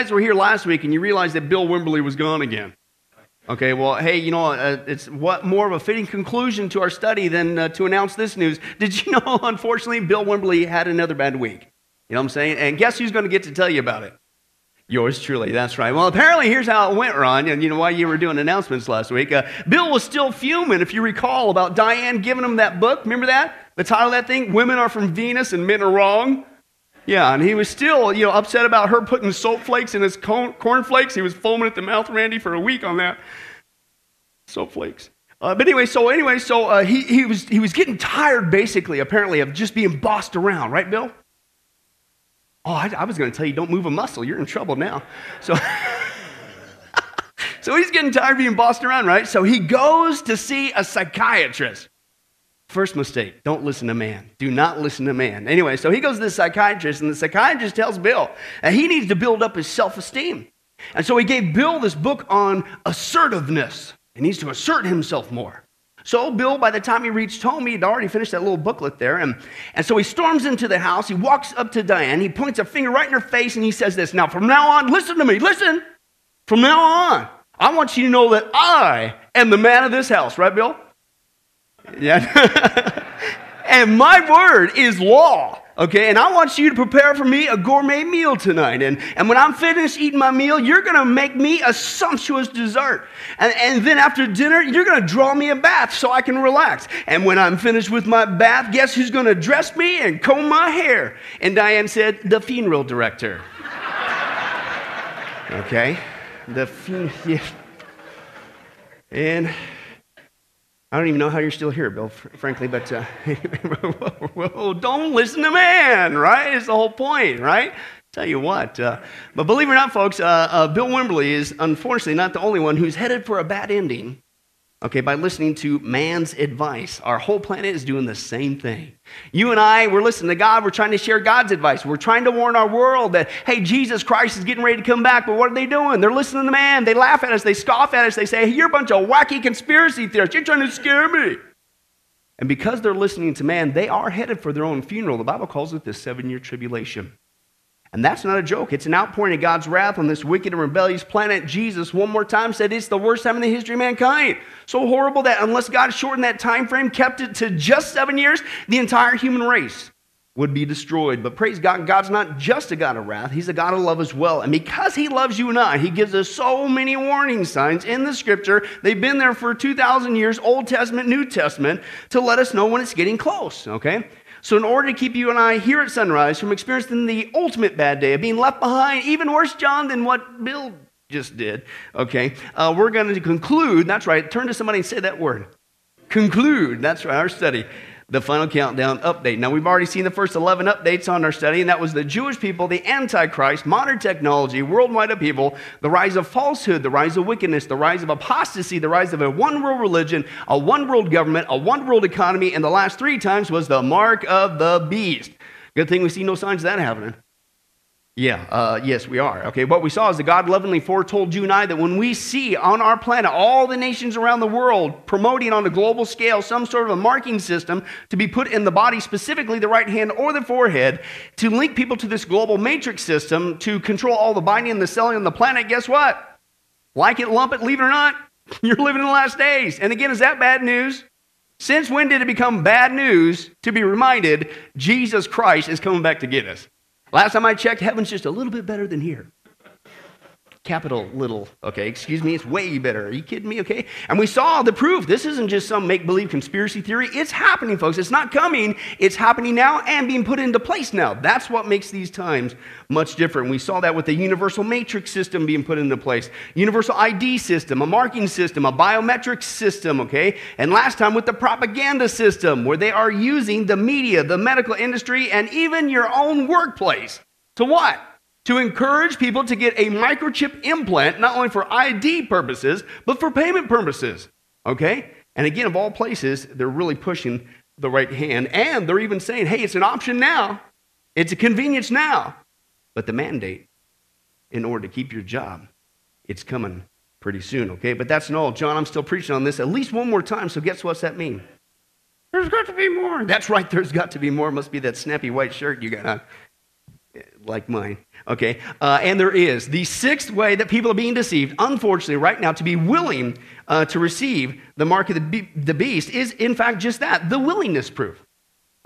guys were here last week and you realized that Bill Wimberly was gone again? Okay, well, hey, you know, uh, it's what more of a fitting conclusion to our study than uh, to announce this news. Did you know, unfortunately, Bill Wimberly had another bad week? You know what I'm saying? And guess who's going to get to tell you about it? Yours truly, that's right. Well, apparently, here's how it went, Ron. And you know why you were doing announcements last week. Uh, Bill was still fuming, if you recall, about Diane giving him that book. Remember that? The title of that thing? Women are from Venus and men are wrong. Yeah, and he was still, you know, upset about her putting soap flakes in his corn flakes. He was foaming at the mouth, Randy, for a week on that. Soap flakes. Uh, but anyway, so anyway, so uh, he, he, was, he was getting tired, basically, apparently, of just being bossed around, right, Bill? Oh, I, I was going to tell you, don't move a muscle. You're in trouble now. So, so he's getting tired of being bossed around, right? So he goes to see a psychiatrist. First mistake, don't listen to man. Do not listen to man. Anyway, so he goes to the psychiatrist, and the psychiatrist tells Bill that he needs to build up his self esteem. And so he gave Bill this book on assertiveness. He needs to assert himself more. So, Bill, by the time he reached home, he'd already finished that little booklet there. And, and so he storms into the house. He walks up to Diane. He points a finger right in her face and he says this Now, from now on, listen to me. Listen. From now on, I want you to know that I am the man of this house. Right, Bill? Yeah. and my word is law. Okay, and I want you to prepare for me a gourmet meal tonight. And, and when I'm finished eating my meal, you're gonna make me a sumptuous dessert. And, and then after dinner, you're gonna draw me a bath so I can relax. And when I'm finished with my bath, guess who's gonna dress me and comb my hair? And Diane said, the funeral director. okay, the funeral. Yeah. And I don't even know how you're still here, Bill, frankly, but uh, well, don't listen to man, right? It's the whole point, right? Tell you what. Uh, but believe it or not, folks, uh, uh Bill Wimberly is unfortunately not the only one who's headed for a bad ending Okay, by listening to man's advice. Our whole planet is doing the same thing. You and I, we're listening to God. We're trying to share God's advice. We're trying to warn our world that, hey, Jesus Christ is getting ready to come back. But what are they doing? They're listening to man. They laugh at us. They scoff at us. They say, hey, you're a bunch of wacky conspiracy theorists. You're trying to scare me. And because they're listening to man, they are headed for their own funeral. The Bible calls it the seven year tribulation. And that's not a joke. It's an outpouring of God's wrath on this wicked and rebellious planet. Jesus, one more time, said it's the worst time in the history of mankind. So horrible that unless God shortened that time frame, kept it to just seven years, the entire human race would be destroyed. But praise God, God's not just a God of wrath, He's a God of love as well. And because He loves you and I, He gives us so many warning signs in the scripture. They've been there for 2,000 years, Old Testament, New Testament, to let us know when it's getting close, okay? So, in order to keep you and I here at sunrise from experiencing the ultimate bad day of being left behind, even worse, John, than what Bill just did, okay, uh, we're going to conclude. That's right. Turn to somebody and say that word. Conclude. That's right. Our study the final countdown update. Now, we've already seen the first 11 updates on our study, and that was the Jewish people, the Antichrist, modern technology, worldwide upheaval, the rise of falsehood, the rise of wickedness, the rise of apostasy, the rise of a one world religion, a one world government, a one world economy, and the last three times was the mark of the beast. Good thing we see no signs of that happening. Yeah, uh, yes, we are. Okay, what we saw is that God lovingly foretold you and I that when we see on our planet all the nations around the world promoting on a global scale some sort of a marking system to be put in the body, specifically the right hand or the forehead, to link people to this global matrix system to control all the binding and the selling on the planet, guess what? Like it, lump it, leave it or not, you're living in the last days. And again, is that bad news? Since when did it become bad news to be reminded Jesus Christ is coming back to get us? Last time I checked, heaven's just a little bit better than here. Capital little, okay, excuse me, it's way better. Are you kidding me? Okay. And we saw the proof. This isn't just some make believe conspiracy theory. It's happening, folks. It's not coming, it's happening now and being put into place now. That's what makes these times much different. We saw that with the universal matrix system being put into place, universal ID system, a marking system, a biometric system, okay? And last time with the propaganda system, where they are using the media, the medical industry, and even your own workplace to what? To encourage people to get a microchip implant, not only for ID purposes, but for payment purposes. Okay? And again, of all places, they're really pushing the right hand. And they're even saying, hey, it's an option now, it's a convenience now. But the mandate, in order to keep your job, it's coming pretty soon, okay? But that's no, John, I'm still preaching on this at least one more time, so guess what's that mean? There's got to be more. That's right, there's got to be more. It must be that snappy white shirt you got on. Like mine. Okay, uh, and there is the sixth way that people are being deceived, unfortunately, right now, to be willing uh, to receive the mark of the, be- the beast is, in fact, just that the willingness proof.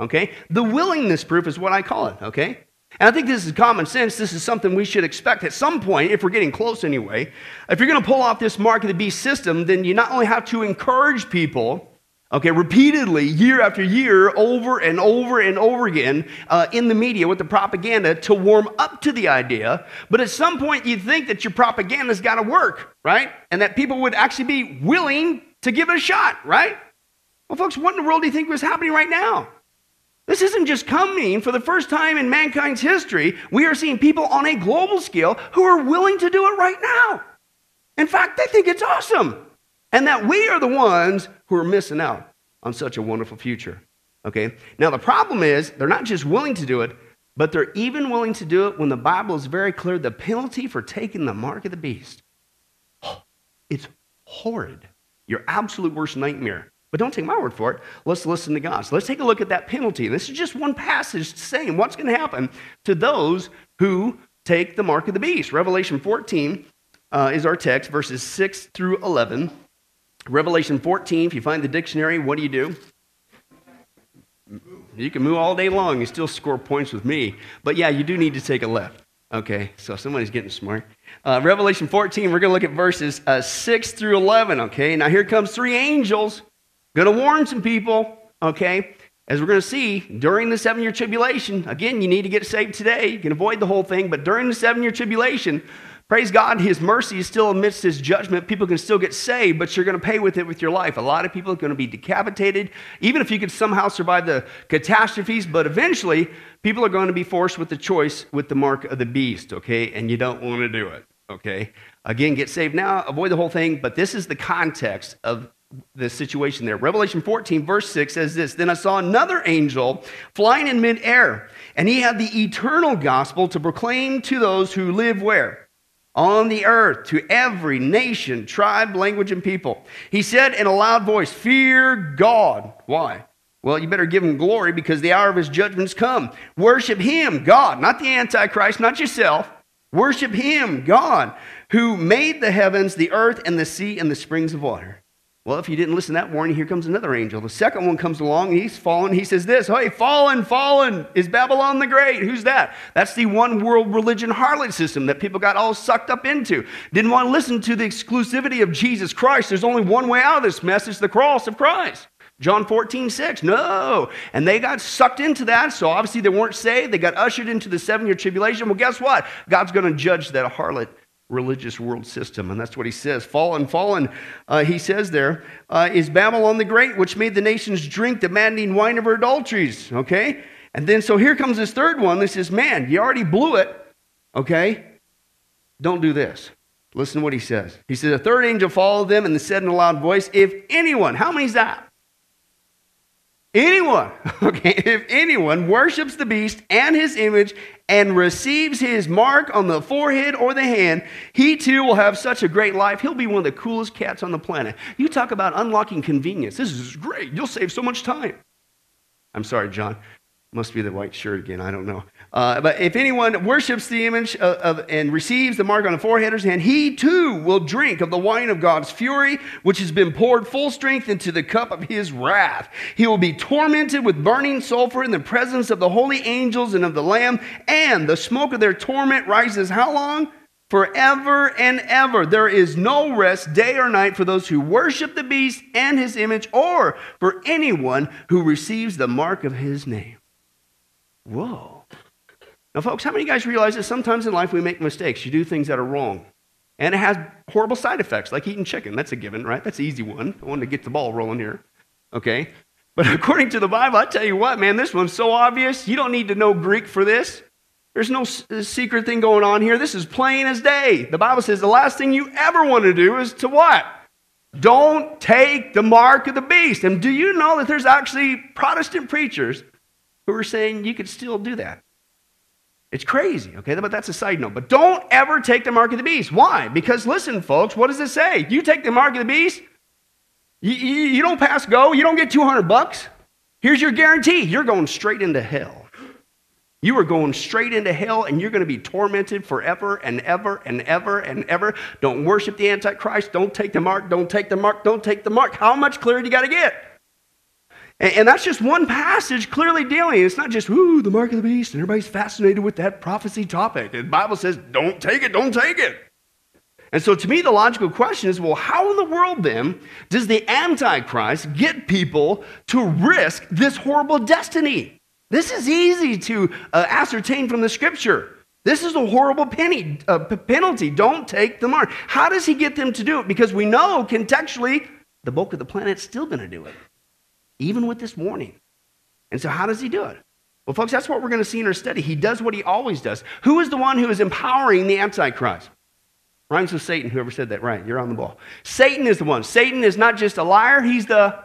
Okay, the willingness proof is what I call it. Okay, and I think this is common sense. This is something we should expect at some point, if we're getting close anyway. If you're going to pull off this mark of the beast system, then you not only have to encourage people okay, repeatedly, year after year, over and over and over again uh, in the media with the propaganda to warm up to the idea. But at some point, you'd think that your propaganda's got to work, right? And that people would actually be willing to give it a shot, right? Well, folks, what in the world do you think was happening right now? This isn't just coming for the first time in mankind's history. We are seeing people on a global scale who are willing to do it right now. In fact, they think it's awesome and that we are the ones who are missing out on such a wonderful future. Okay? Now, the problem is they're not just willing to do it, but they're even willing to do it when the Bible is very clear the penalty for taking the mark of the beast. It's horrid. Your absolute worst nightmare. But don't take my word for it. Let's listen to God. So let's take a look at that penalty. This is just one passage saying what's going to happen to those who take the mark of the beast. Revelation 14 uh, is our text, verses 6 through 11. Revelation 14, if you find the dictionary, what do you do? You can move all day long and still score points with me. But yeah, you do need to take a left. Okay, so somebody's getting smart. Uh, Revelation 14, we're going to look at verses uh, 6 through 11. Okay, now here comes three angels. Going to warn some people. Okay, as we're going to see during the seven year tribulation, again, you need to get saved today. You can avoid the whole thing, but during the seven year tribulation, Praise God, His mercy is still amidst His judgment. People can still get saved, but you're going to pay with it with your life. A lot of people are going to be decapitated, even if you could somehow survive the catastrophes, but eventually people are going to be forced with the choice with the mark of the beast, okay? And you don't want to do it, okay? Again, get saved now, avoid the whole thing, but this is the context of the situation there. Revelation 14, verse 6 says this Then I saw another angel flying in midair, and he had the eternal gospel to proclaim to those who live where? On the earth to every nation, tribe, language, and people. He said in a loud voice, Fear God. Why? Well, you better give him glory because the hour of his judgment's come. Worship him, God, not the Antichrist, not yourself. Worship him, God, who made the heavens, the earth, and the sea, and the springs of water. Well, if you didn't listen to that warning, here comes another angel. The second one comes along, he's fallen. He says this Hey, fallen, fallen is Babylon the Great. Who's that? That's the one world religion harlot system that people got all sucked up into. Didn't want to listen to the exclusivity of Jesus Christ. There's only one way out of this mess it's the cross of Christ. John 14, 6. No. And they got sucked into that. So obviously they weren't saved. They got ushered into the seven year tribulation. Well, guess what? God's going to judge that harlot religious world system. And that's what he says. Fallen, fallen, uh, he says there, uh, is Babylon the Great, which made the nations drink the maddening wine of her adulteries. Okay? And then, so here comes this third one that says, man, you already blew it. Okay? Don't do this. Listen to what he says. He says, A third angel followed them and said in a loud voice, If anyone, how many's that? Anyone, okay, if anyone worships the beast and his image and receives his mark on the forehead or the hand, he too will have such a great life. He'll be one of the coolest cats on the planet. You talk about unlocking convenience. This is great. You'll save so much time. I'm sorry, John. Must be the white shirt again. I don't know. Uh, but if anyone worships the image of, of, and receives the mark on the forehead or his hand, he too will drink of the wine of God's fury, which has been poured full strength into the cup of his wrath. He will be tormented with burning sulfur in the presence of the holy angels and of the Lamb, and the smoke of their torment rises how long? Forever and ever. There is no rest day or night for those who worship the beast and his image, or for anyone who receives the mark of his name. Whoa. Now, folks, how many of you guys realize that sometimes in life we make mistakes? You do things that are wrong. And it has horrible side effects, like eating chicken. That's a given, right? That's an easy one. I want to get the ball rolling here. Okay? But according to the Bible, I tell you what, man, this one's so obvious. You don't need to know Greek for this. There's no uh, secret thing going on here. This is plain as day. The Bible says the last thing you ever want to do is to what? Don't take the mark of the beast. And do you know that there's actually Protestant preachers who are saying you could still do that. It's crazy, okay? But that's a side note. But don't ever take the mark of the beast. Why? Because listen, folks, what does it say? You take the mark of the beast, you, you, you don't pass go, you don't get 200 bucks. Here's your guarantee you're going straight into hell. You are going straight into hell and you're going to be tormented forever and ever and ever and ever. Don't worship the Antichrist. Don't take the mark. Don't take the mark. Don't take the mark. How much clearer do you got to get? And, and, that's just one passage clearly dealing. It's not just, ooh, the mark of the beast, and everybody's fascinated with that prophecy topic. The Bible says, don't take it, don't take it. And so to me, the logical question is well, how in the world then does the Antichrist get people to risk this horrible destiny? This is easy to uh, ascertain from the scripture. This is a horrible penny, uh, penalty. Don't take the mark. How does he get them to do it? Because we know contextually the bulk of the planet's still going to do it, even with this warning. And so, how does he do it? Well, folks, that's what we're going to see in our study. He does what he always does. Who is the one who is empowering the Antichrist? Rhymes with Satan, whoever said that, right? You're on the ball. Satan is the one. Satan is not just a liar, he's the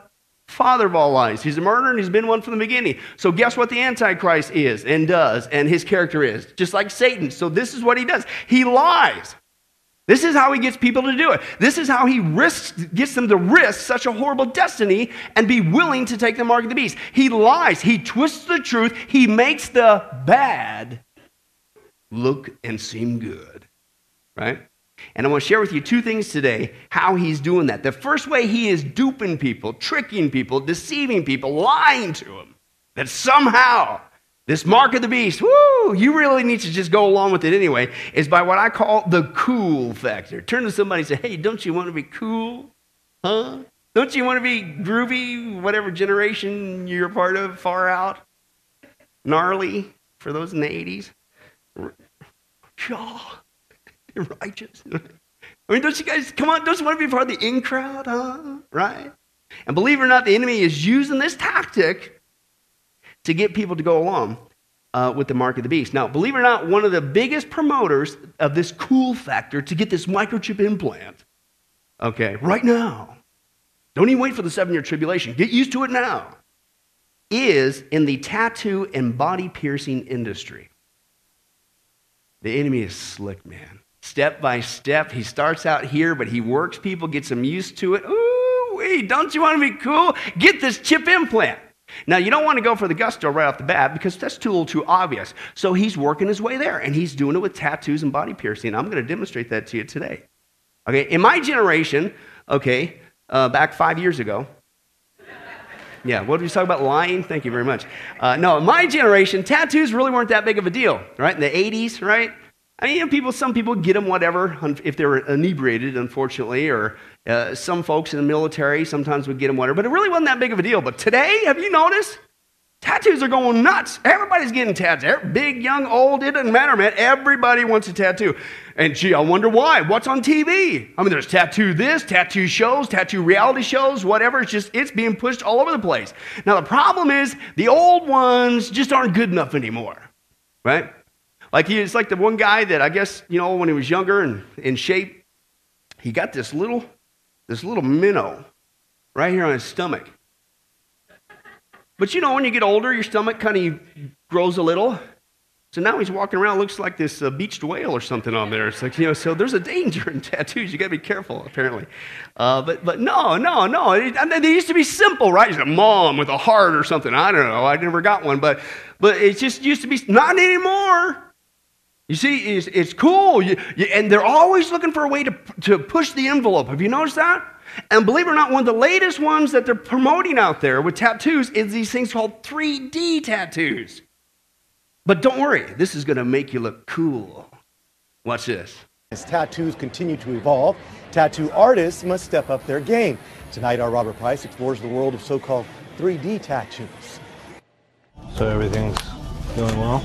father of all lies. He's a murderer and he's been one from the beginning. So, guess what the Antichrist is and does and his character is? Just like Satan. So, this is what he does he lies. This is how he gets people to do it. This is how he risks, gets them to risk such a horrible destiny and be willing to take the mark of the beast. He lies. He twists the truth. He makes the bad look and seem good. Right? And I want to share with you two things today how he's doing that. The first way he is duping people, tricking people, deceiving people, lying to them. That somehow this mark of the beast, whoo, you really need to just go along with it anyway, is by what I call the cool factor. Turn to somebody and say, hey, don't you want to be cool? Huh? Don't you want to be groovy, whatever generation you're part of, far out? Gnarly, for those in the 80s? Yeah righteous. I mean, don't you guys, come on, don't you want to be part of the in crowd, huh? Right? And believe it or not, the enemy is using this tactic to get people to go along uh, with the mark of the beast. Now, believe it or not, one of the biggest promoters of this cool factor to get this microchip implant, okay, right now, don't even wait for the seven year tribulation, get used to it now, is in the tattoo and body piercing industry. The enemy is slick, man step by step. He starts out here, but he works people, gets them used to it. Ooh, wait, don't you want to be cool? Get this chip implant. Now, you don't want to go for the gusto right off the bat because that's too, little too obvious. So he's working his way there, and he's doing it with tattoos and body piercing. I'm going to demonstrate that to you today. Okay, in my generation, okay, uh, back five years ago, yeah, what did we talk about? Lying? Thank you very much. Uh, no, in my generation, tattoos really weren't that big of a deal, right? In the 80s, right? I mean, you know, people, some people get them whatever if they're inebriated, unfortunately, or uh, some folks in the military sometimes would get them whatever, but it really wasn't that big of a deal. But today, have you noticed? Tattoos are going nuts. Everybody's getting tattoos. Big, young, old, it doesn't matter, man. Everybody wants a tattoo. And gee, I wonder why. What's on TV? I mean, there's tattoo this, tattoo shows, tattoo reality shows, whatever. It's just, it's being pushed all over the place. Now, the problem is the old ones just aren't good enough anymore, right? Like he is like the one guy that I guess, you know, when he was younger and in shape, he got this little, this little minnow right here on his stomach. But you know, when you get older, your stomach kind of grows a little. So now he's walking around, looks like this uh, beached whale or something on there. It's like, you know, so there's a danger in tattoos. You got to be careful, apparently. Uh, but, but no, no, no. It, I mean, they used to be simple, right? a mom with a heart or something. I don't know. I never got one. But, but it just used to be, not anymore. You see, it's, it's cool. You, you, and they're always looking for a way to, to push the envelope. Have you noticed that? And believe it or not, one of the latest ones that they're promoting out there with tattoos is these things called 3D tattoos. But don't worry, this is going to make you look cool. Watch this. As tattoos continue to evolve, tattoo artists must step up their game. Tonight, our Robert Price explores the world of so called 3D tattoos. So everything's Doing well?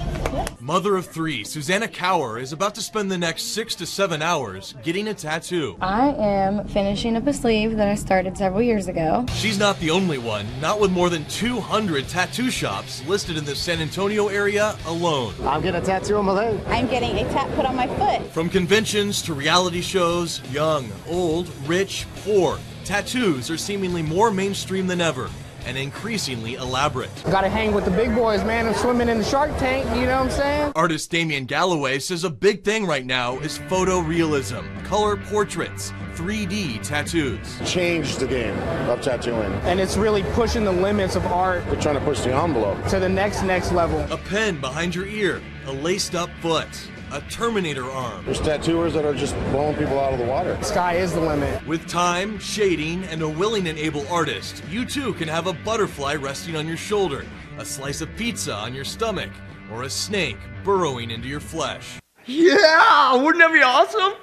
Mother of three, Susanna Cower is about to spend the next six to seven hours getting a tattoo. I am finishing up a sleeve that I started several years ago. She's not the only one, not with more than 200 tattoo shops listed in the San Antonio area alone. I'm getting a tattoo on my leg. I'm getting a tat put on my foot. From conventions to reality shows, young, old, rich, poor, tattoos are seemingly more mainstream than ever. And increasingly elaborate. Gotta hang with the big boys, man. I'm swimming in the shark tank, you know what I'm saying? Artist Damian Galloway says a big thing right now is photorealism, color portraits, 3D tattoos. Changed the game of tattooing. And it's really pushing the limits of art They're trying to push the envelope. to the next, next level. A pen behind your ear, a laced up foot, a Terminator arm. There's tattooers that are just blowing people out of the water. Sky is the limit. With time, shading, and a willing and able artist, you too can have a butterfly resting on your shoulder, a slice of pizza on your stomach, or a snake burrowing into your flesh. Yeah, wouldn't that be awesome?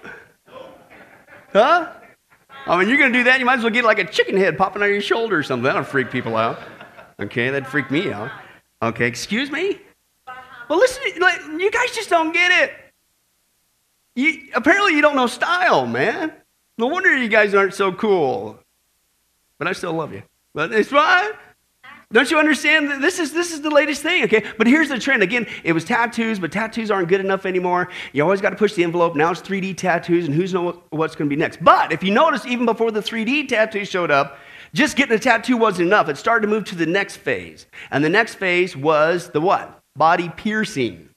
Huh? I mean, you're going to do that, you might as well get like a chicken head popping out of your shoulder or something. That'll freak people out. Okay, that'd freak me out. Okay, excuse me? Well, listen, like, you guys just don't get it. You, apparently, you don't know style, man. No wonder you guys aren't so cool. But I still love you. But it's fine. Don't you understand? This is this is the latest thing, okay? But here's the trend. Again, it was tattoos, but tattoos aren't good enough anymore. You always got to push the envelope. Now it's 3D tattoos, and who's know what- what's going to be next? But if you notice, even before the 3D tattoos showed up, just getting a tattoo wasn't enough. It started to move to the next phase, and the next phase was the what? Body piercing,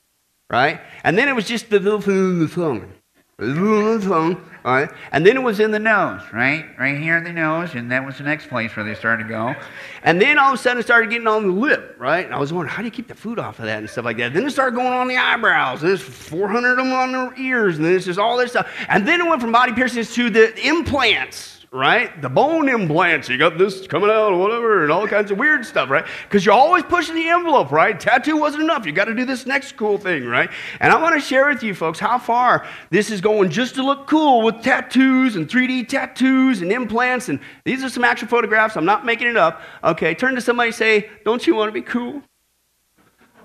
right? And then it was just the little tongue, little tongue, all right? And then it was in the nose. right? Right here in the nose, and that was the next place where they started to go. And then all of a sudden it started getting on the lip, right? And I was wondering, how do you keep the food off of that and stuff like that? Then it started going on the eyebrows. And there's 400 of them on their ears. And then it's just all this stuff. And then it went from body piercings to the implants, right? The bone implants. You got this coming out or whatever and all kinds of weird stuff, right? Because you're always pushing the envelope, right? Tattoo wasn't enough. You got to do this next cool thing, right? And I want to share with you folks how far this is going just to look cool with tattoos and 3D tattoos and implants. And these are some actual photographs. I'm not making it up. Okay, turn to somebody say, Don't you want to be cool?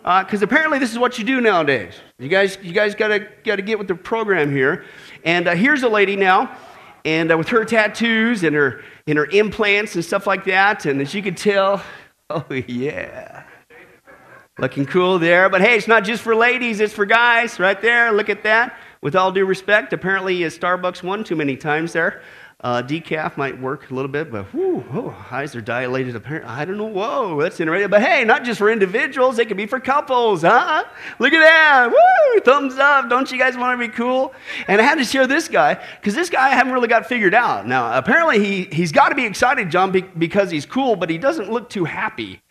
Because apparently this is what you do nowadays. You guys, you guys gotta gotta get with the program here. And uh, here's a lady now, and uh, with her tattoos and her and her implants and stuff like that, and as you can tell, oh yeah, looking cool there. But hey, it's not just for ladies; it's for guys. Right there, look at that. With all due respect, apparently uh, Starbucks one too many times there. Uh, decaf might work a little bit, but whew, oh, eyes are dilated. Apparently, I don't know. Whoa, that's interesting. But hey, not just for individuals; it can be for couples, huh? Look at that! Woo! Thumbs up! Don't you guys want to be cool? And I had to share this guy because this guy I haven't really got figured out. Now, apparently, he he's got to be excited, John, be- because he's cool, but he doesn't look too happy.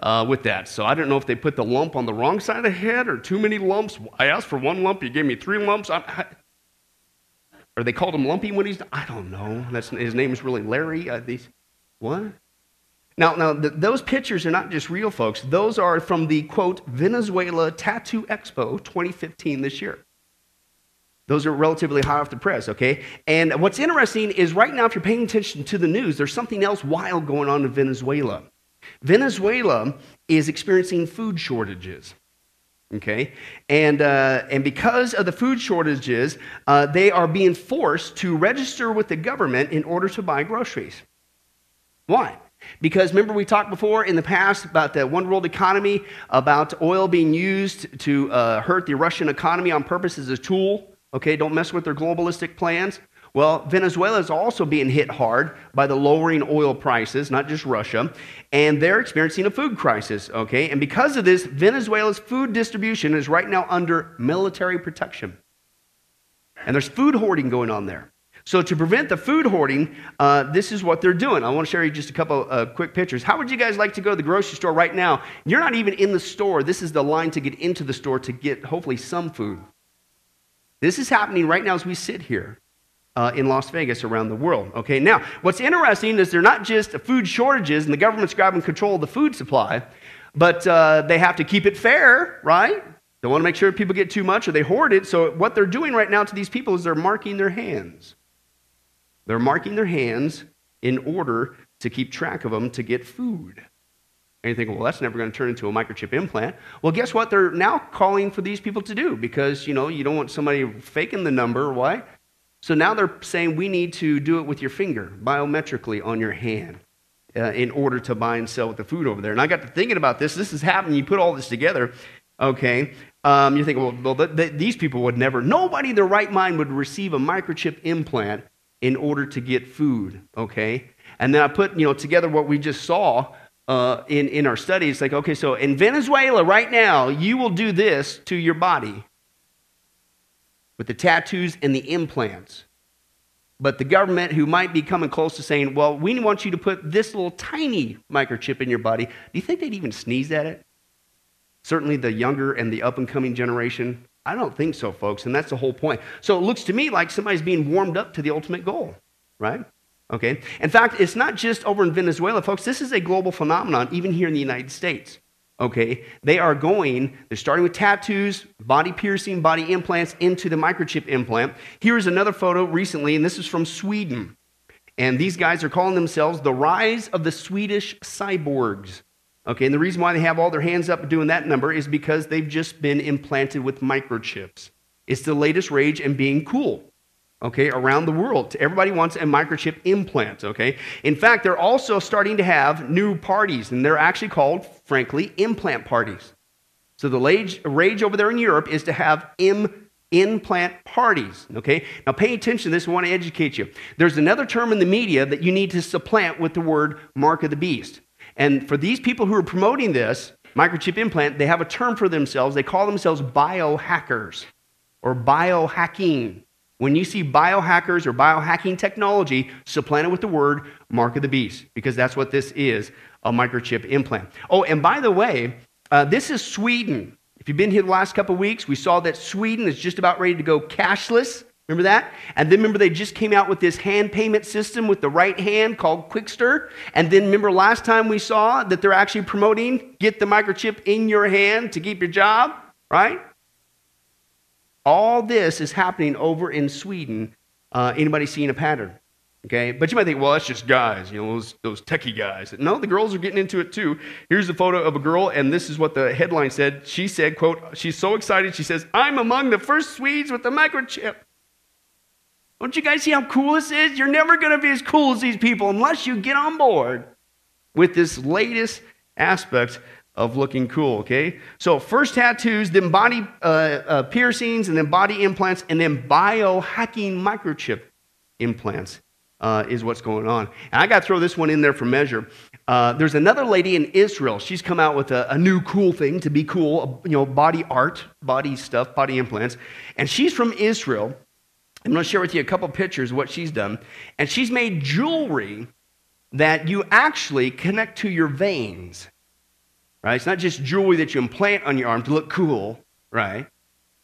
Uh, with that. So I don't know if they put the lump on the wrong side of the head or too many lumps. I asked for one lump, you gave me three lumps. I, I, or they called him Lumpy when he's. I don't know. That's his name is really Larry. Uh, these what? Now, now th- those pictures are not just real, folks. Those are from the quote Venezuela Tattoo Expo 2015 this year. Those are relatively high off the press, okay? And what's interesting is right now, if you're paying attention to the news, there's something else wild going on in Venezuela. Venezuela is experiencing food shortages. Okay, and uh, and because of the food shortages, uh, they are being forced to register with the government in order to buy groceries. Why? Because remember we talked before in the past about the one world economy, about oil being used to uh, hurt the Russian economy on purpose as a tool. Okay, don't mess with their globalistic plans. Well, Venezuela is also being hit hard by the lowering oil prices, not just Russia, and they're experiencing a food crisis, okay? And because of this, Venezuela's food distribution is right now under military protection. And there's food hoarding going on there. So, to prevent the food hoarding, uh, this is what they're doing. I want to share you just a couple uh, quick pictures. How would you guys like to go to the grocery store right now? You're not even in the store. This is the line to get into the store to get hopefully some food. This is happening right now as we sit here uh, in Las Vegas around the world. Okay, now what's interesting is they're not just food shortages and the government's grabbing control of the food supply, but uh, they have to keep it fair, right? They want to make sure people get too much or they hoard it. So what they're doing right now to these people is they're marking their hands. They're marking their hands in order to keep track of them to get food. And you think, well, that's never going to turn into a microchip implant. Well, guess what? They're now calling for these people to do because, you know, you don't want somebody faking the number. Why? So now they're saying we need to do it with your finger, biometrically on your hand, uh, in order to buy and sell with the food over there. And I got to thinking about this. This is happening. You put all this together, okay? Um, you think, well, well th- th- these people would never, nobody in their right mind would receive a microchip implant in order to get food, okay? And then I put, you know, together what we just saw uh, in, in our studies. Like, okay, so in Venezuela right now, you will do this to your body with the tattoos and the implants. But the government, who might be coming close to saying, well, we want you to put this little tiny microchip in your body, do you think they'd even sneeze at it? Certainly the younger and the up and coming generation. I don't think so, folks, and that's the whole point. So it looks to me like somebody's being warmed up to the ultimate goal, right? Okay? In fact, it's not just over in Venezuela, folks. This is a global phenomenon, even here in the United States. Okay? They are going, they're starting with tattoos, body piercing, body implants into the microchip implant. Here's another photo recently, and this is from Sweden. And these guys are calling themselves the rise of the Swedish cyborgs. Okay, and the reason why they have all their hands up doing that number is because they've just been implanted with microchips. It's the latest rage and being cool okay, around the world. Everybody wants a microchip implant, okay? In fact, they're also starting to have new parties, and they're actually called, frankly, implant parties. So the rage, over there in Europe is to have Im, implant parties, okay? Now pay attention to this, I want to educate you. There's another term in the media that you need to supplant with the word mark of the beast. And for these people who are promoting this, microchip implant, they have a term for themselves. They call themselves biohackers or biohacking. When you see biohackers or biohacking technology, supplant it with the word mark of the beast, because that's what this is a microchip implant. Oh, and by the way, uh, this is Sweden. If you've been here the last couple weeks, we saw that Sweden is just about ready to go cashless. Remember that? And then remember they just came out with this hand payment system with the right hand called Quixter. And then remember last time we saw that they're actually promoting get the microchip in your hand to keep your job, right? All this is happening over in Sweden. Uh, anybody seeing a pattern? Okay, but you might think, well, that's just guys, you know, those, those techie guys. No, the girls are getting into it too. Here's a photo of a girl, and this is what the headline said. She said, quote, she's so excited, she says, I'm among the first Swedes with the microchip. Don't you guys see how cool this is? You're never going to be as cool as these people unless you get on board with this latest aspect of looking cool, okay? So, first tattoos, then body uh, uh, piercings, and then body implants, and then biohacking microchip implants uh, is what's going on. And I got to throw this one in there for measure. Uh, there's another lady in Israel. She's come out with a, a new cool thing to be cool, you know, body art, body stuff, body implants. And she's from Israel. I'm going to share with you a couple pictures of what she's done. And she's made jewelry that you actually connect to your veins right? It's not just jewelry that you implant on your arm to look cool, right?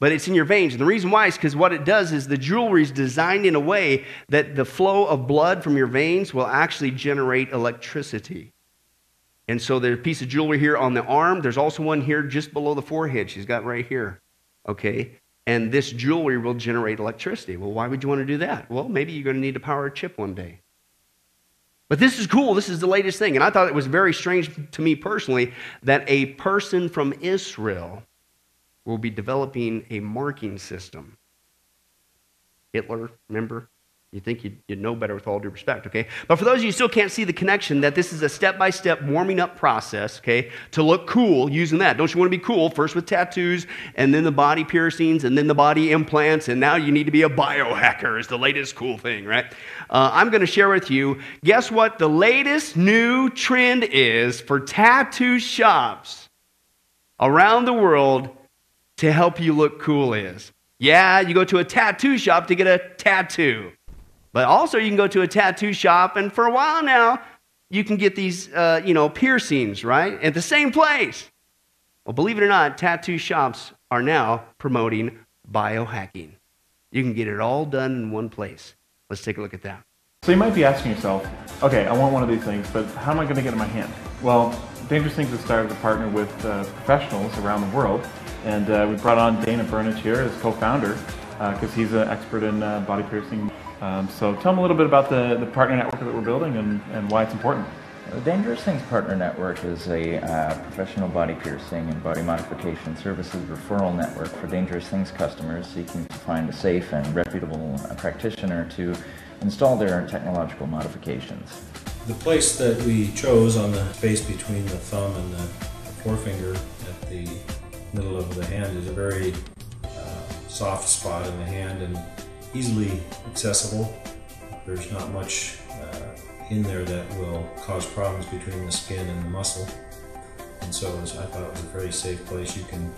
But it's in your veins. And the reason why is because what it does is the jewelry is designed in a way that the flow of blood from your veins will actually generate electricity. And so there's a piece of jewelry here on the arm. There's also one here just below the forehead. She's got right here. Okay? And this jewelry will generate electricity. Well, why would you want to do that? Well, maybe you're going to need to power a chip one day. But this is cool. This is the latest thing. And I thought it was very strange to me personally that a person from Israel will be developing a marking system. Hitler, remember? You think you'd, you'd, know better with all due respect, okay? But for those of you who still can't see the connection, that this is a step by step warming up process, okay, to look cool using that. Don't you want to be cool? First with tattoos, and then the body piercings, and then the body implants, and now you need to be a biohacker, is the latest cool thing, right? Uh, I'm going to share with you guess what the latest new trend is for tattoo shops around the world to help you look cool is? Yeah, you go to a tattoo shop to get a tattoo. But also, you can go to a tattoo shop, and for a while now, you can get these, uh, you know, piercings, right? At the same place. Well, believe it or not, tattoo shops are now promoting biohacking. You can get it all done in one place. Let's take a look at that. So you might be asking yourself, okay, I want one of these things, but how am I going to get it in my hand? Well, Dangerous Things has started to partner with uh, professionals around the world, and uh, we brought on Dana Burnich here as co-founder because uh, he's an expert in uh, body piercing um, so tell them a little bit about the, the partner network that we're building and, and why it's important. The Dangerous Things Partner Network is a uh, professional body piercing and body modification services referral network for Dangerous Things customers seeking to find a safe and reputable uh, practitioner to install their technological modifications. The place that we chose on the space between the thumb and the forefinger at the middle of the hand is a very uh, soft spot in the hand and easily accessible. There's not much uh, in there that will cause problems between the skin and the muscle. And so was, I thought it was a very safe place. You can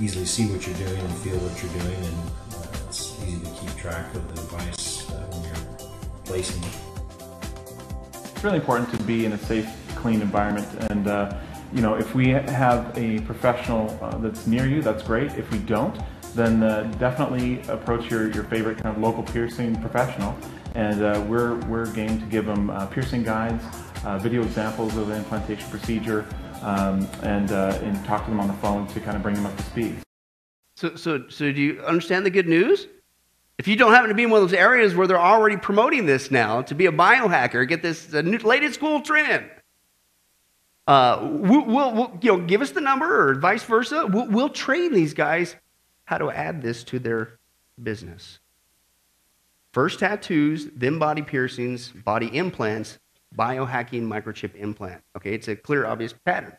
easily see what you're doing and feel what you're doing, and uh, it's easy to keep track of the device uh, when you're placing it. It's really important to be in a safe, clean environment, and uh, you know, if we have a professional uh, that's near you, that's great. If we don't, then uh, definitely approach your, your favorite kind of local piercing professional. And uh, we're, we're game to give them uh, piercing guides, uh, video examples of the implantation procedure, um, and, uh, and talk to them on the phone to kind of bring them up to speed. So, so, so do you understand the good news? If you don't happen to be in one of those areas where they're already promoting this now to be a biohacker, get this the new, latest cool trend. Uh, we'll, we'll, we'll, you know, give us the number or vice versa. We'll, we'll train these guys how to add this to their business. First tattoos, then body piercings, body implants, biohacking microchip implant. Okay, it's a clear, obvious pattern.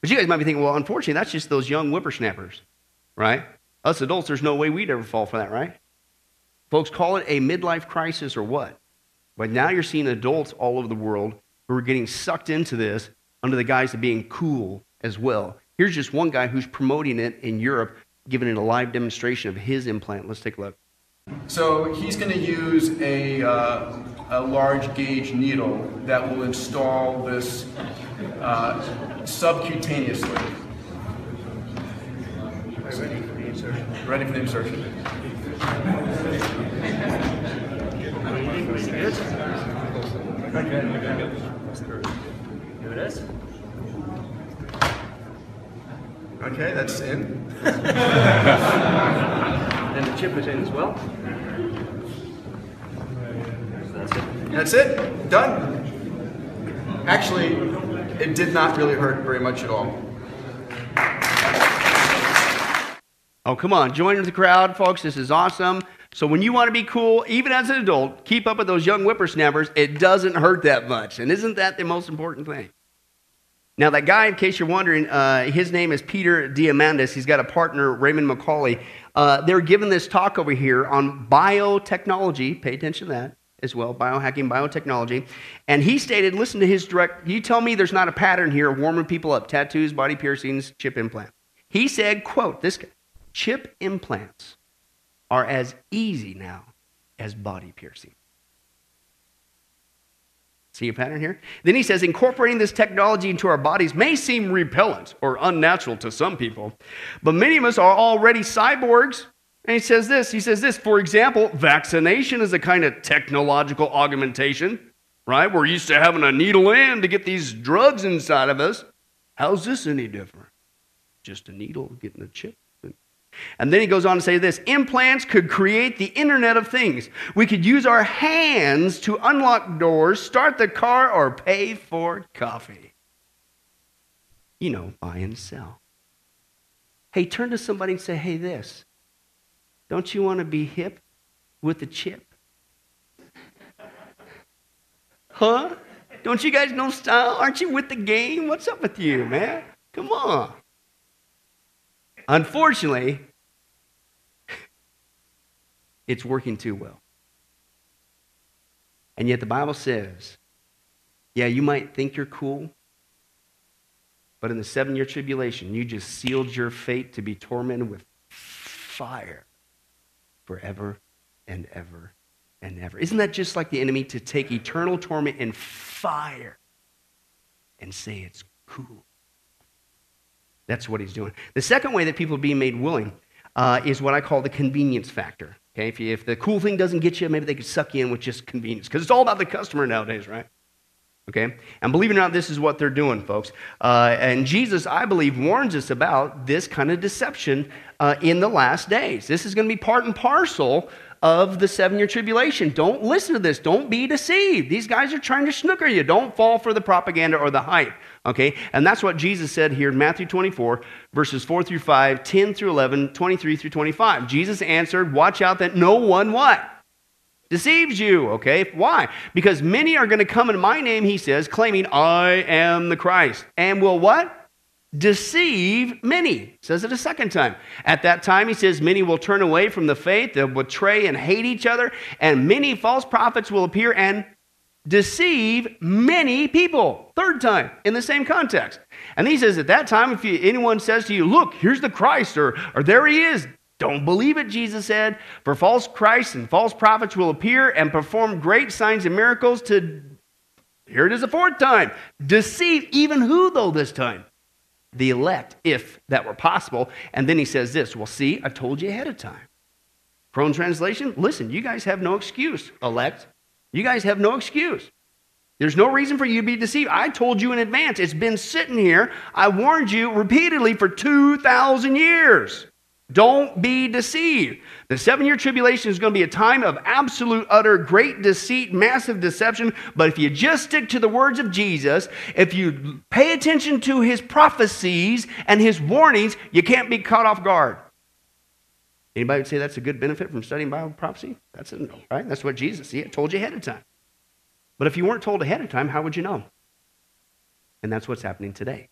But you guys might be thinking, well, unfortunately, that's just those young whippersnappers, right? Us adults, there's no way we'd ever fall for that, right? Folks, call it a midlife crisis or what? But now you're seeing adults all over the world who are getting sucked into this under the guise of being cool as well. Here's just one guy who's promoting it in Europe, giving it a live demonstration of his implant. Let's take a look. So he's going to use a, uh, a large gauge needle that will install this uh, subcutaneously. Ready for the insertion. Ready for the insertion. Here it is. Okay, that's in. and the chip is in as well. that's it. That's it. Done. Actually, it did not really hurt very much at all. Oh, come on. Join the crowd, folks. This is awesome. So, when you want to be cool, even as an adult, keep up with those young whippersnappers. It doesn't hurt that much. And isn't that the most important thing? Now, that guy, in case you're wondering, uh, his name is Peter Diamandis. He's got a partner, Raymond McCauley. Uh, they're giving this talk over here on biotechnology. Pay attention to that as well biohacking, biotechnology. And he stated, listen to his direct, you tell me there's not a pattern here of warming people up tattoos, body piercings, chip implant. He said, quote, this chip implants are as easy now as body piercing. See a pattern here? Then he says, incorporating this technology into our bodies may seem repellent or unnatural to some people, but many of us are already cyborgs. And he says this he says this, for example, vaccination is a kind of technological augmentation, right? We're used to having a needle in to get these drugs inside of us. How's this any different? Just a needle getting a chip. And then he goes on to say this implants could create the Internet of Things. We could use our hands to unlock doors, start the car, or pay for coffee. You know, buy and sell. Hey, turn to somebody and say, hey, this. Don't you want to be hip with a chip? Huh? Don't you guys know style? Aren't you with the game? What's up with you, man? Come on. Unfortunately, it's working too well. And yet the Bible says, yeah, you might think you're cool, but in the seven year tribulation, you just sealed your fate to be tormented with fire forever and ever and ever. Isn't that just like the enemy to take eternal torment and fire and say it's cool? That's what he's doing. The second way that people are being made willing uh, is what I call the convenience factor. Okay, if, you, if the cool thing doesn't get you, maybe they could suck you in with just convenience, because it's all about the customer nowadays, right? Okay, and believe it or not, this is what they're doing, folks. Uh, and Jesus, I believe, warns us about this kind of deception uh, in the last days. This is going to be part and parcel of the seven year tribulation. Don't listen to this. Don't be deceived. These guys are trying to snooker you. Don't fall for the propaganda or the hype. Okay? And that's what Jesus said here in Matthew 24, verses 4 through 5, 10 through 11, 23 through 25. Jesus answered, Watch out that no one what? Deceives you, okay? Why? Because many are going to come in my name, he says, claiming I am the Christ. And will what? deceive many. Says it a second time. At that time, he says, many will turn away from the faith, they'll betray and hate each other, and many false prophets will appear and deceive many people. Third time in the same context. And he says, at that time, if anyone says to you, Look, here's the Christ, or, or there he is, don't believe it, Jesus said. For false Christs and false prophets will appear and perform great signs and miracles to, here it is a fourth time, deceive even who, though, this time? The elect, if that were possible. And then he says this, Well, see, I told you ahead of time. Crone translation, listen, you guys have no excuse, elect. You guys have no excuse. There's no reason for you to be deceived. I told you in advance. It's been sitting here. I warned you repeatedly for 2,000 years. Don't be deceived. The seven year tribulation is going to be a time of absolute, utter, great deceit, massive deception. But if you just stick to the words of Jesus, if you pay attention to his prophecies and his warnings, you can't be caught off guard. Anybody would say that's a good benefit from studying Bible prophecy? That's no, right? That's what Jesus he told you ahead of time. But if you weren't told ahead of time, how would you know? And that's what's happening today.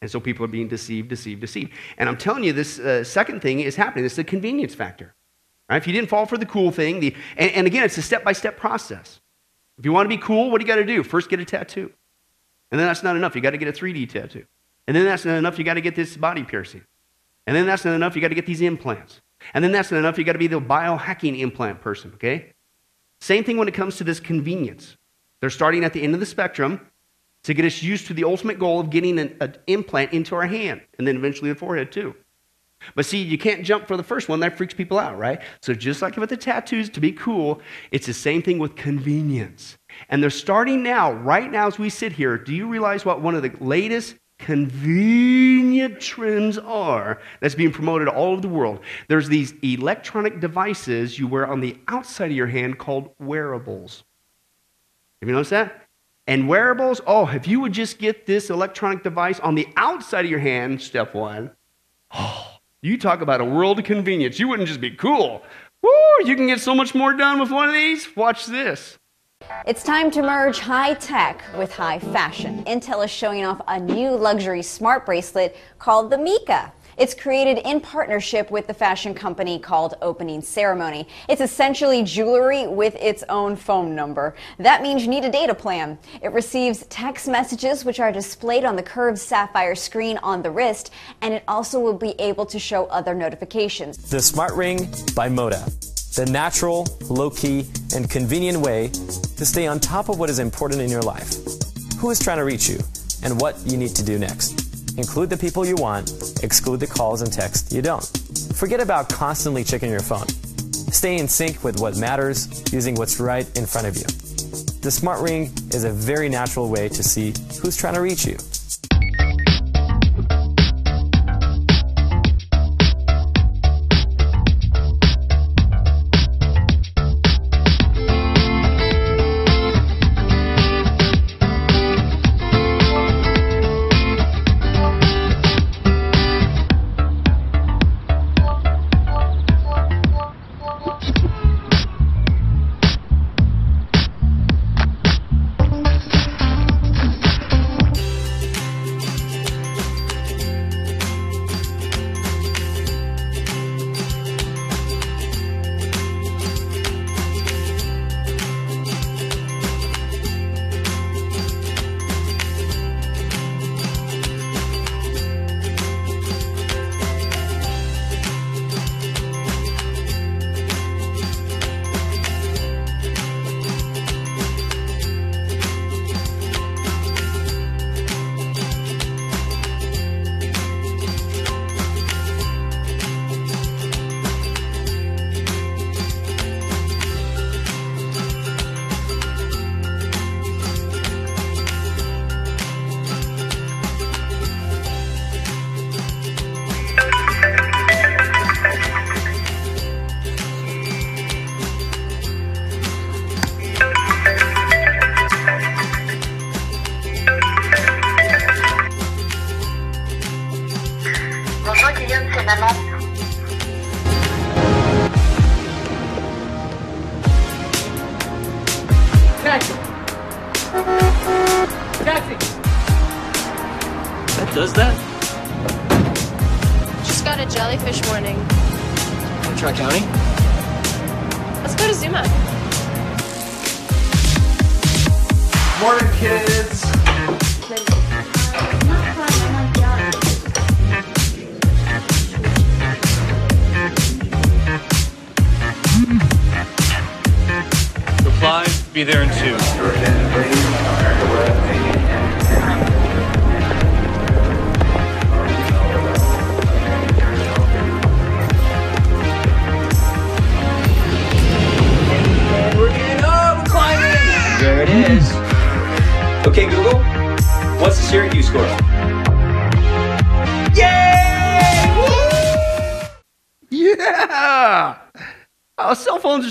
And so people are being deceived, deceived, deceived. And I'm telling you, this uh, second thing is happening. It's the convenience factor. Right? If you didn't fall for the cool thing, the, and, and again, it's a step by step process. If you want to be cool, what do you got to do? First, get a tattoo. And then that's not enough. You got to get a 3D tattoo. And then that's not enough. You got to get this body piercing. And then that's not enough. You got to get these implants. And then that's not enough. You got to be the biohacking implant person, okay? Same thing when it comes to this convenience. They're starting at the end of the spectrum to get us used to the ultimate goal of getting an, an, implant into our hand and then eventually the forehead too. But see, you can't jump for the first one. That freaks people out, right? So just like with the tattoos, to be cool, it's the same thing with convenience. And they're starting now, right now as we sit here. Do you realize what one of the latest convenient trends are that's being promoted all over the world? There's these electronic devices you wear on the outside of your hand called wearables. Have you noticed that? And wearables, oh, if you would just get this electronic device on the outside of your hand, step one, oh, you talk about a world of convenience. You wouldn't just be cool. Woo, you can get so much more done with one of these. Watch this. It's time to merge high tech with high fashion. Intel is showing off a new luxury smart bracelet called the MICA. It's created in partnership with the fashion company called Opening Ceremony. It's essentially jewelry with its own phone number. That means you need a data plan. It receives text messages which are displayed on the curved sapphire screen on the wrist, and it also will be able to show other notifications. The Smart Ring by Mota. The natural, low key, and convenient way to stay on top of what is important in your life. Who is trying to reach you, and what you need to do next. Include the people you want, exclude the calls and texts you don't. Forget about constantly checking your phone. Stay in sync with what matters using what's right in front of you. The Smart Ring is a very natural way to see who's trying to reach you.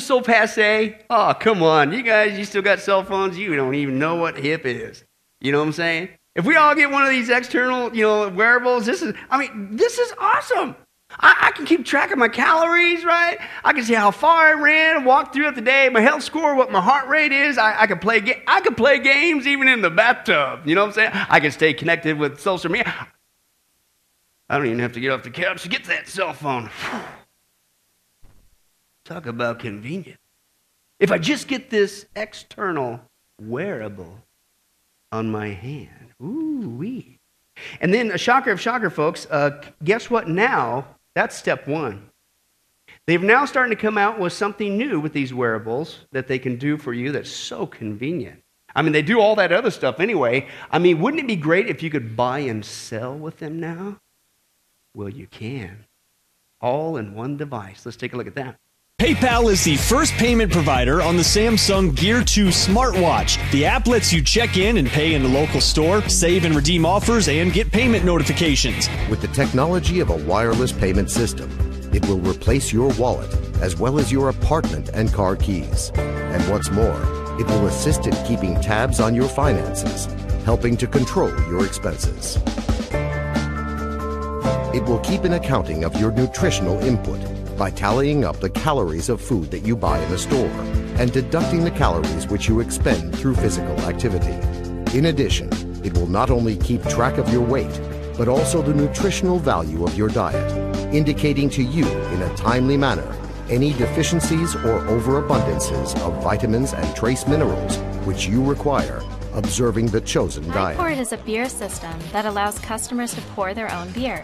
So passe. Oh, come on. You guys, you still got cell phones? You don't even know what hip is. You know what I'm saying? If we all get one of these external, you know, wearables, this is, I mean, this is awesome. I, I can keep track of my calories, right? I can see how far I ran, walked throughout the day, my health score, what my heart rate is. I, I can play, ga- I can play games even in the bathtub. You know what I'm saying? I can stay connected with social media. I don't even have to get off the couch to get that cell phone. Talk about convenient. If I just get this external wearable on my hand, ooh wee. And then a shocker of shocker, folks. Uh, guess what? Now that's step one. They've now starting to come out with something new with these wearables that they can do for you that's so convenient. I mean, they do all that other stuff anyway. I mean, wouldn't it be great if you could buy and sell with them now? Well, you can. All in one device. Let's take a look at that. PayPal is the first payment provider on the Samsung Gear 2 smartwatch. The app lets you check in and pay in the local store, save and redeem offers, and get payment notifications. With the technology of a wireless payment system, it will replace your wallet as well as your apartment and car keys. And what's more, it will assist in keeping tabs on your finances, helping to control your expenses. It will keep an accounting of your nutritional input by tallying up the calories of food that you buy in the store and deducting the calories which you expend through physical activity. In addition, it will not only keep track of your weight, but also the nutritional value of your diet, indicating to you in a timely manner any deficiencies or overabundances of vitamins and trace minerals which you require, observing the chosen diet. iPour It is a beer system that allows customers to pour their own beer.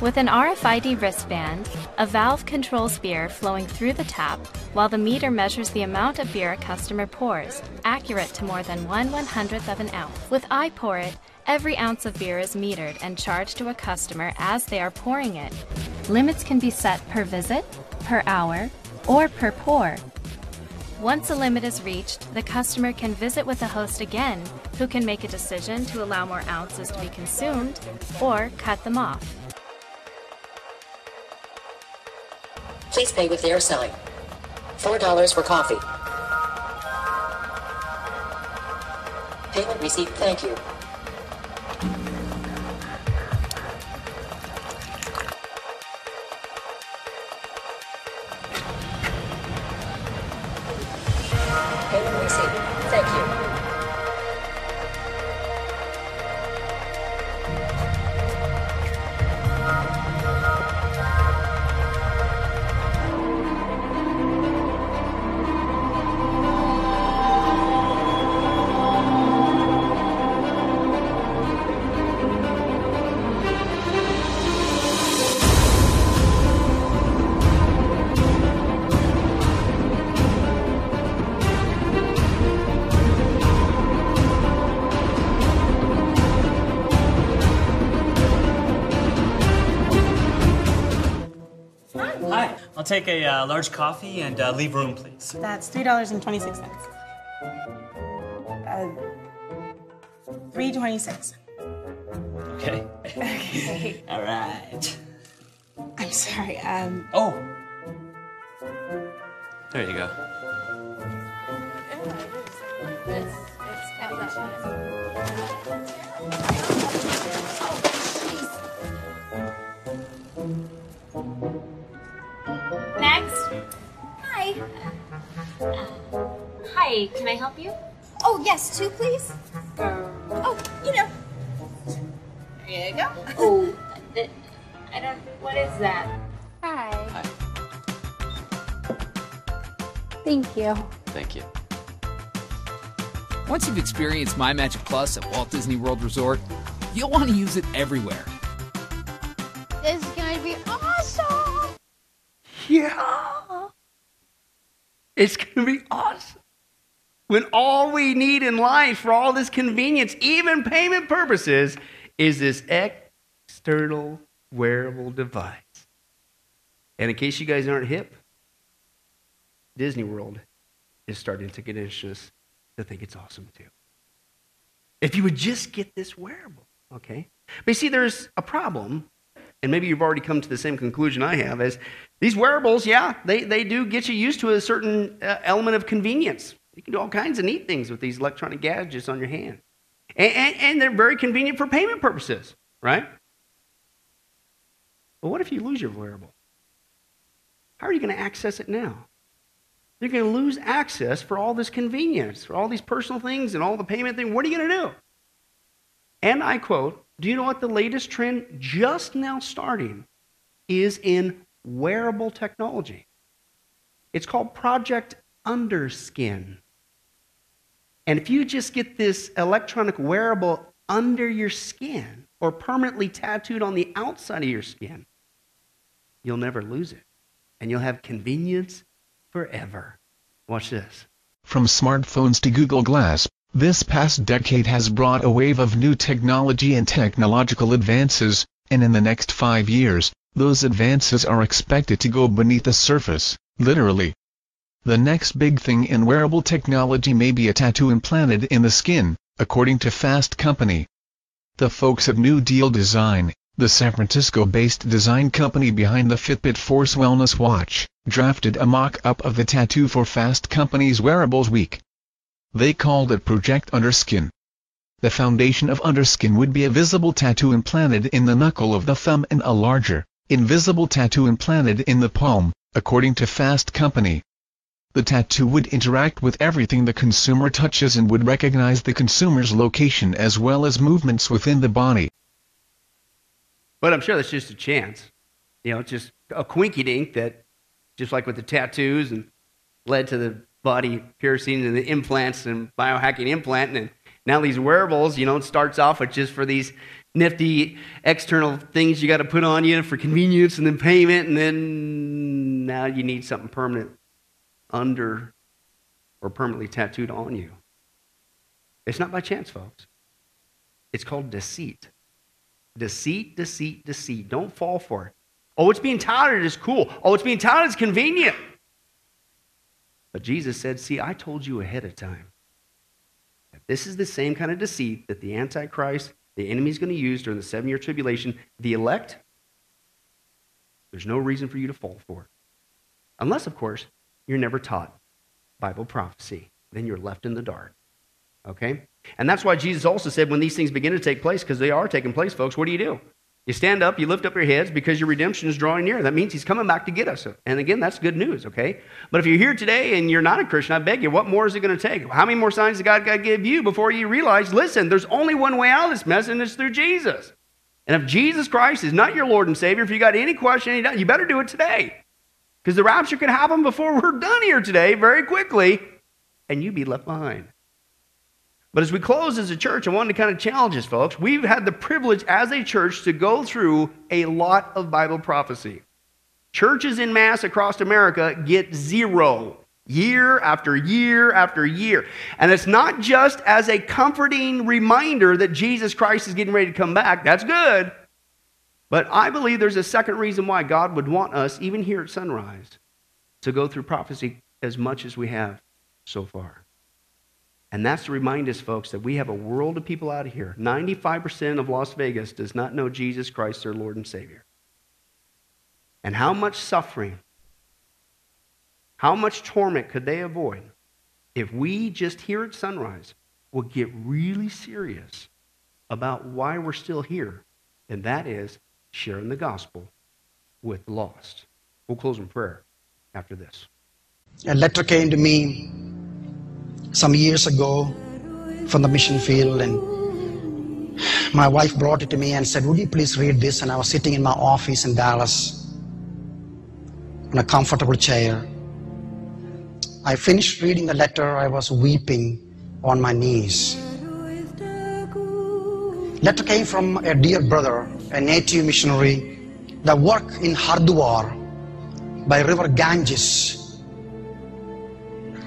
With an RFID wristband, a valve controls beer flowing through the tap, while the meter measures the amount of beer a customer pours, accurate to more than one one hundredth of an ounce. With iPour It, every ounce of beer is metered and charged to a customer as they are pouring it. Limits can be set per visit, per hour, or per pour. Once a limit is reached, the customer can visit with the host again, who can make a decision to allow more ounces to be consumed or cut them off. Please pay with their selling. $4 for coffee. Payment receipt, thank you. Uh, large coffee and uh, leave room, please. That's three dollars and twenty six cents. Uh, three twenty six. Okay. Okay. All right. I'm sorry. Um. Oh. There you go. Next. Hi, can I help you? Oh, yes, two, please. Um, oh, you know. There you go. Oh, th- I don't. What is that? Hi. Hi. Thank you. Thank you. Once you've experienced My Magic Plus at Walt Disney World Resort, you'll want to use it everywhere. This is gonna be awesome. Yeah. It's going to be awesome. When all we need in life for all this convenience, even payment purposes, is this external wearable device. And in case you guys aren't hip, Disney World is starting to get anxious to think it's awesome too. If you would just get this wearable, okay? But you see, there's a problem, and maybe you've already come to the same conclusion I have, is these wearables, yeah, they, they do get you used to a certain uh, element of convenience. You can do all kinds of neat things with these electronic gadgets on your hand. And, and, and they're very convenient for payment purposes, right? But what if you lose your wearable? How are you going to access it now? You're going to lose access for all this convenience, for all these personal things and all the payment thing. What are you going to do? And I quote, do you know what the latest trend just now starting is in wearable technology? It's called Project Underskin. And if you just get this electronic wearable under your skin or permanently tattooed on the outside of your skin, you'll never lose it. And you'll have convenience forever. Watch this. From smartphones to Google Glass, this past decade has brought a wave of new technology and technological advances, and in the next five years, those advances are expected to go beneath the surface, literally. The next big thing in wearable technology may be a tattoo implanted in the skin, according to Fast Company. The folks at New Deal Design, the San Francisco-based design company behind the Fitbit Force Wellness Watch, drafted a mock-up of the tattoo for Fast Company's Wearables Week. They called it Project Underskin. The foundation of underskin would be a visible tattoo implanted in the knuckle of the thumb and a larger, invisible tattoo implanted in the palm, according to Fast Company. The tattoo would interact with everything the consumer touches and would recognize the consumer's location as well as movements within the body. But I'm sure that's just a chance. You know, it's just a quinky dink that, just like with the tattoos and led to the body piercings and the implants and biohacking implant. And now these wearables, you know, it starts off with just for these nifty external things you got to put on you for convenience and then payment. And then now you need something permanent under or permanently tattooed on you. It's not by chance, folks. It's called deceit. Deceit, deceit, deceit. Don't fall for it. Oh, it's being touted as cool. Oh, it's being touted as convenient. But Jesus said, See, I told you ahead of time. This is the same kind of deceit that the Antichrist, the enemy, is going to use during the seven year tribulation. The elect, there's no reason for you to fall for it. Unless, of course, you're never taught Bible prophecy. Then you're left in the dark. Okay? And that's why Jesus also said when these things begin to take place, because they are taking place, folks, what do you do? You stand up, you lift up your heads because your redemption is drawing near. That means he's coming back to get us. And again, that's good news, okay? But if you're here today and you're not a Christian, I beg you, what more is it going to take? How many more signs does God got to give you before you realize, listen, there's only one way out of this mess, and it's through Jesus. And if Jesus Christ is not your Lord and Savior, if you got any question, you better do it today. Because the rapture could happen before we're done here today very quickly, and you'd be left behind. But as we close as a church, I wanted to kind of challenge us, folks. We've had the privilege as a church to go through a lot of Bible prophecy. Churches in mass across America get zero year after year after year. And it's not just as a comforting reminder that Jesus Christ is getting ready to come back. That's good. But I believe there's a second reason why God would want us, even here at Sunrise, to go through prophecy as much as we have so far. And that's to remind us, folks, that we have a world of people out of here. 95% of Las Vegas does not know Jesus Christ, their Lord and Savior. And how much suffering, how much torment could they avoid if we just here at sunrise would get really serious about why we're still here? And that is sharing the gospel with the lost. We'll close in prayer after this. A letter came to me some years ago from the mission field and my wife brought it to me and said would you please read this and i was sitting in my office in dallas in a comfortable chair i finished reading the letter i was weeping on my knees. Letter came from a dear brother, a native missionary that worked in Hardwar by river Ganges.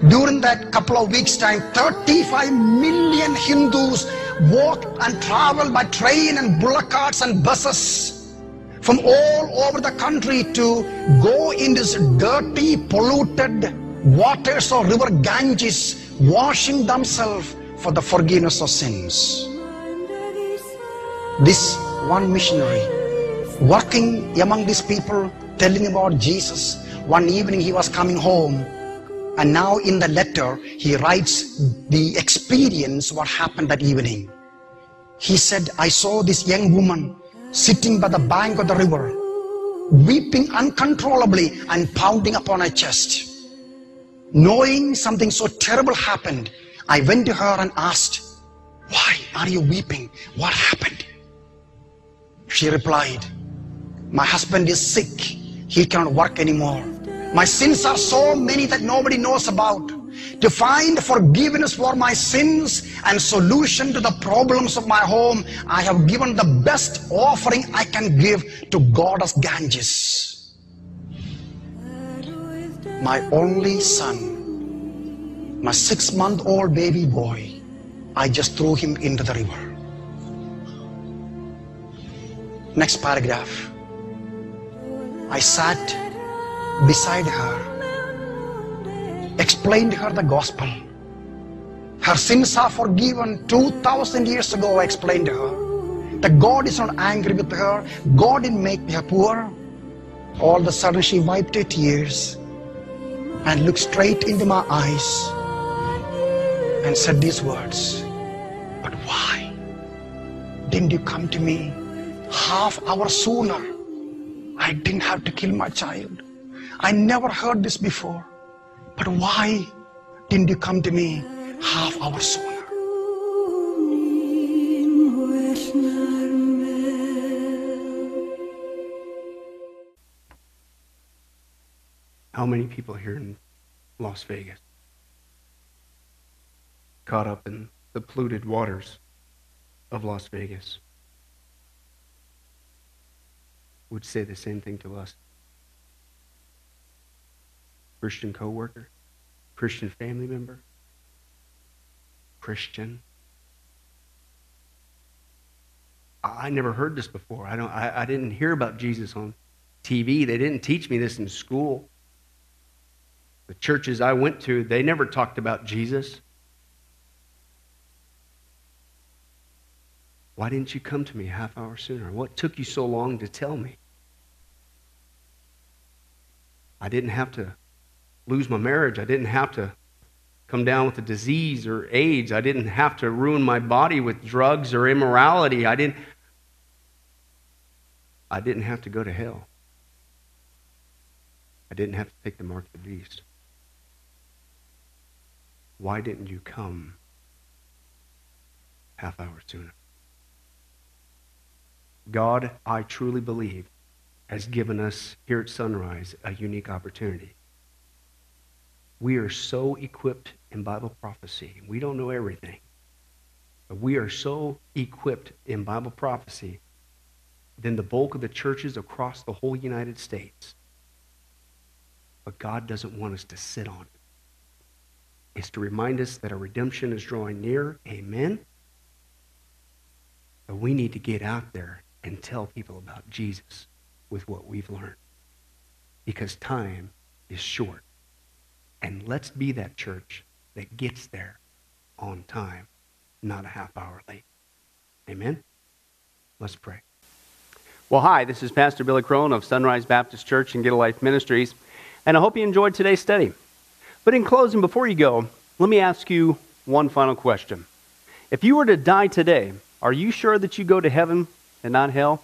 During that couple of weeks time, 35 million Hindus walked and traveled by train and bullock carts and buses from all over the country to go in this dirty, polluted waters of river Ganges, washing themselves for the forgiveness of sins. This one missionary working among these people, telling about Jesus. One evening he was coming home, and now in the letter he writes the experience what happened that evening. He said, I saw this young woman sitting by the bank of the river, weeping uncontrollably and pounding upon her chest. Knowing something so terrible happened, I went to her and asked, Why are you weeping? What happened? She replied, My husband is sick. He cannot work anymore. My sins are so many that nobody knows about. To find forgiveness for my sins and solution to the problems of my home, I have given the best offering I can give to Goddess Ganges. My only son, my six month old baby boy, I just threw him into the river. Next paragraph. I sat beside her, explained her the gospel. Her sins are forgiven 2000 years ago, I explained to her. That God is not angry with her, God didn't make her poor. All of a sudden, she wiped her tears and looked straight into my eyes and said these words But why didn't you come to me half hour sooner? I didn't have to kill my child. I never heard this before. But why didn't you come to me half hour sooner? How many people here in Las Vegas caught up in the polluted waters of Las Vegas would say the same thing to us? Christian coworker, Christian family member, Christian. I never heard this before. I don't. I, I didn't hear about Jesus on TV. They didn't teach me this in school. The churches I went to, they never talked about Jesus. Why didn't you come to me half hour sooner? What took you so long to tell me? I didn't have to lose my marriage. I didn't have to come down with a disease or AIDS. I didn't have to ruin my body with drugs or immorality. I didn't I didn't have to go to hell. I didn't have to take the mark of the beast. Why didn't you come half hour sooner? God, I truly believe, has given us here at Sunrise a unique opportunity. We are so equipped in Bible prophecy. We don't know everything. But we are so equipped in Bible prophecy than the bulk of the churches across the whole United States. But God doesn't want us to sit on it. It's to remind us that our redemption is drawing near. Amen. But we need to get out there and tell people about Jesus with what we've learned. Because time is short. And let's be that church that gets there on time, not a half hour late. Amen? Let's pray. Well, hi, this is Pastor Billy Crone of Sunrise Baptist Church and Get a Life Ministries, and I hope you enjoyed today's study. But in closing, before you go, let me ask you one final question. If you were to die today, are you sure that you go to heaven and not hell?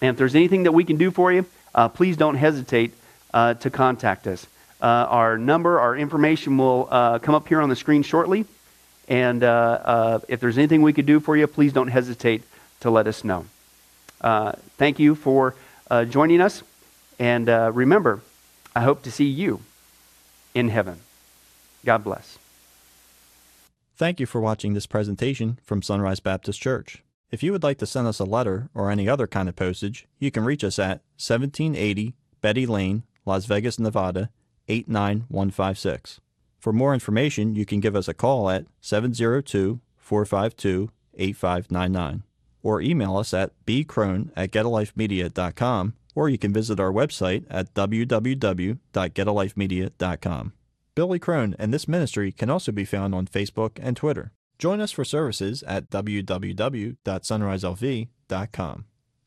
And if there's anything that we can do for you, uh, please don't hesitate uh, to contact us. Uh, our number, our information will uh, come up here on the screen shortly. And uh, if there's anything we could do for you, please don't hesitate to let us know. thank you for joining us. And remember, I hope to see you in heaven. God bless. Thank you for watching this presentation from Sunrise Baptist Church. If you would like to send us a letter or any other kind of postage, you can reach us at 1780 Betty Lane, Las Vegas, Nevada 89156. For more information, you can give us a call at 702 452 8599 or email us at bcrone at getalifemedia.com or you can visit our website at www.getalifemedia.com. Billy Crone and this ministry can also be found on Facebook and Twitter. Join us for services at www.sunriselv.com.